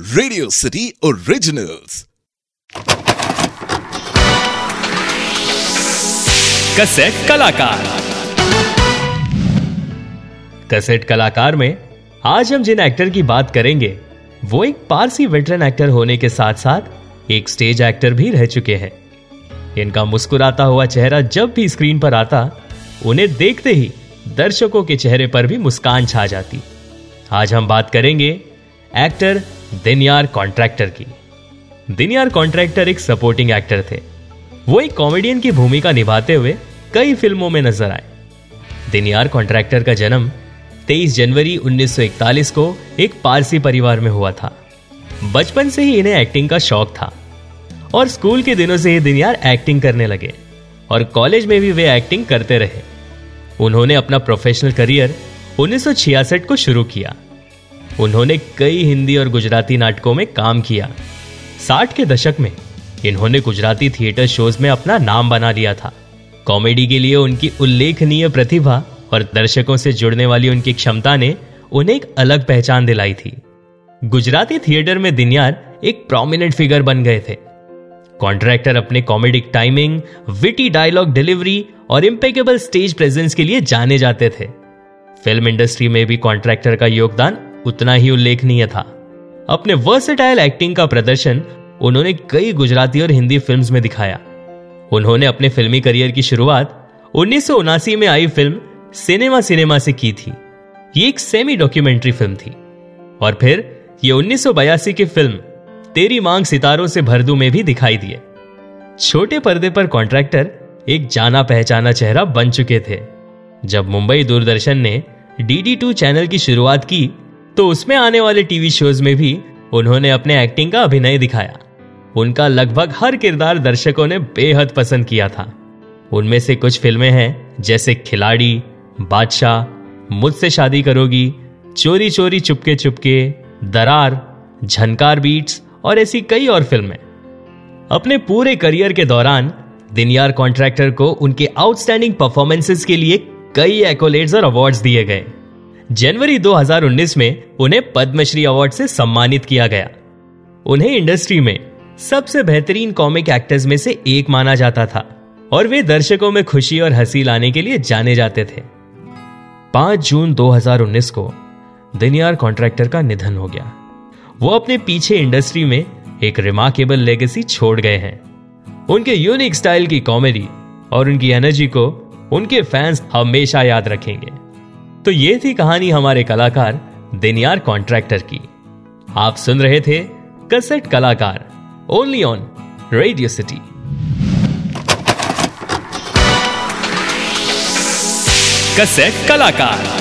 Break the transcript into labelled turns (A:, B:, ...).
A: Radio city originals
B: cassette कलाकार। Cassette कलाकार में आज हम जिन एक्टर की बात करेंगे, वो एक पारसी वेटरन एक्टर होने के साथ साथ एक स्टेज एक्टर भी रह चुके हैं। इनका मुस्कुराता हुआ चेहरा जब भी स्क्रीन पर आता, उन्हें देखते ही दर्शकों के चेहरे पर भी मुस्कान छा जाती। आज हम बात करेंगे एक्टर दिनयार कॉन्ट्रैक्टर की। दिनयार कॉन्ट्रैक्टर एक सपोर्टिंग एक्टर थे। वो एक कॉमेडियन की भूमिका निभाते हुए कई फ़िल्मों में नज़र आए। दिनयार कॉन्ट्रैक्टर का जन्म 23 जनवरी 1941 को एक पारसी परिवार में हुआ था। बचपन से ही इन्हें एक्टिंग का शौक था। और स्कूल के दिनों से ही दिनयार एक्टिंग करने लगे और कॉलेज में भी वे एक्टिंग करते रहे। उन्होंने अपना प्रोफेशनल करियर 1966 को शुरू किया। उन्होंने कई हिंदी और गुजराती नाटकों में काम किया। साठ के दशक में इन्होंने गुजराती थिएटर शोज़ में अपना नाम बना लिया था। कॉमेडी के लिए उनकी उल्लेखनीय प्रतिभा और दर्शकों से जुड़ने वाली उनकी क्षमता ने उन्हें एक अलग पहचान दिलाई थी। गुजराती थिएटर में दिनयार एक प्रोमिनेंट फिगर बन गए थे। कॉन्ट्रैक्टर अपने comedic timing witty dialogue delivery और इम्पेकेबल स्टेज प्रेजेंस के लिए जाने जाते थे। फ़िल्म इंडस्ट्री में भी कॉन्ट्रैक्टर का योगदान उतना ही उल्लेखनीय था। अपने वर्सेटाइल एक्टिंग का प्रदर्शन उन्होंने कई गुजराती और हिंदी फिल्म्स में दिखाया। उन्होंने अपने फिल्मी करियर की शुरुआत उन्नीस में आई फ़िल्म सिनेमा सिनेमा से की थी। ये एक सेमी डॉक्यूमेंट्री फ़िल्म थी। और फिर ये उन्नीस की फ़िल्म तेरी मांग सितारों से भरदू में भी दिखाई दिए। छोटे पर्दे पर कॉन्ट्रैक्टर एक जाना पहचाना चेहरा बन चुके थे। जब मुंबई दूरदर्शन ने डी टू चैनल की शुरुआत की तो उसमें आने वाले टीवी शोज़ में भी उन्होंने अपने एक्टिंग का अभिनय दिखाया। उनका लगभग हर किरदार दर्शकों ने बेहद पसंद किया था। उनमें से कुछ फ़िल्में हैं, जैसे खिलाड़ी, बादशाह, मुझसे शादी करोगी, चोरी चोरी चुपके चुपके, दरार, झनकार बीट्स और ऐसी कई और फ़िल्में। अपने पूरे करियर के दौरान दिनयार कॉन्ट्रैक्टर को उनके आउटस्टैंडिंग परफॉर्मेंसेस के लिए कई एकोलेट्स और अवार्ड्स दिए गए। जनवरी 2019 में उन्हें पद्मश्री अवार्ड से सम्मानित किया गया। उन्हें इंडस्ट्री में सबसे बेहतरीन कॉमिक एक्टर्स में से एक माना जाता था और वे दर्शकों में खुशी और हँसी लाने के लिए जाने जाते थे। 5 जून 2019 को दिनयार कॉन्ट्रैक्टर का निधन हो गया। वो अपने पीछे इंडस्ट्री में एक रिमार्केबल लेगेसी छोड़ गए हैं। उनके यूनिक स्टाइल की कॉमेडी और उनकी एनर्जी को उनके फैंस हमेशा याद रखेंगे। तो ये थी कहानी हमारे कलाकार दिनियार कॉन्ट्रैक्टर की। आप सुन रहे थे कसेट कलाकार only on radio city
C: cassette कलाकार।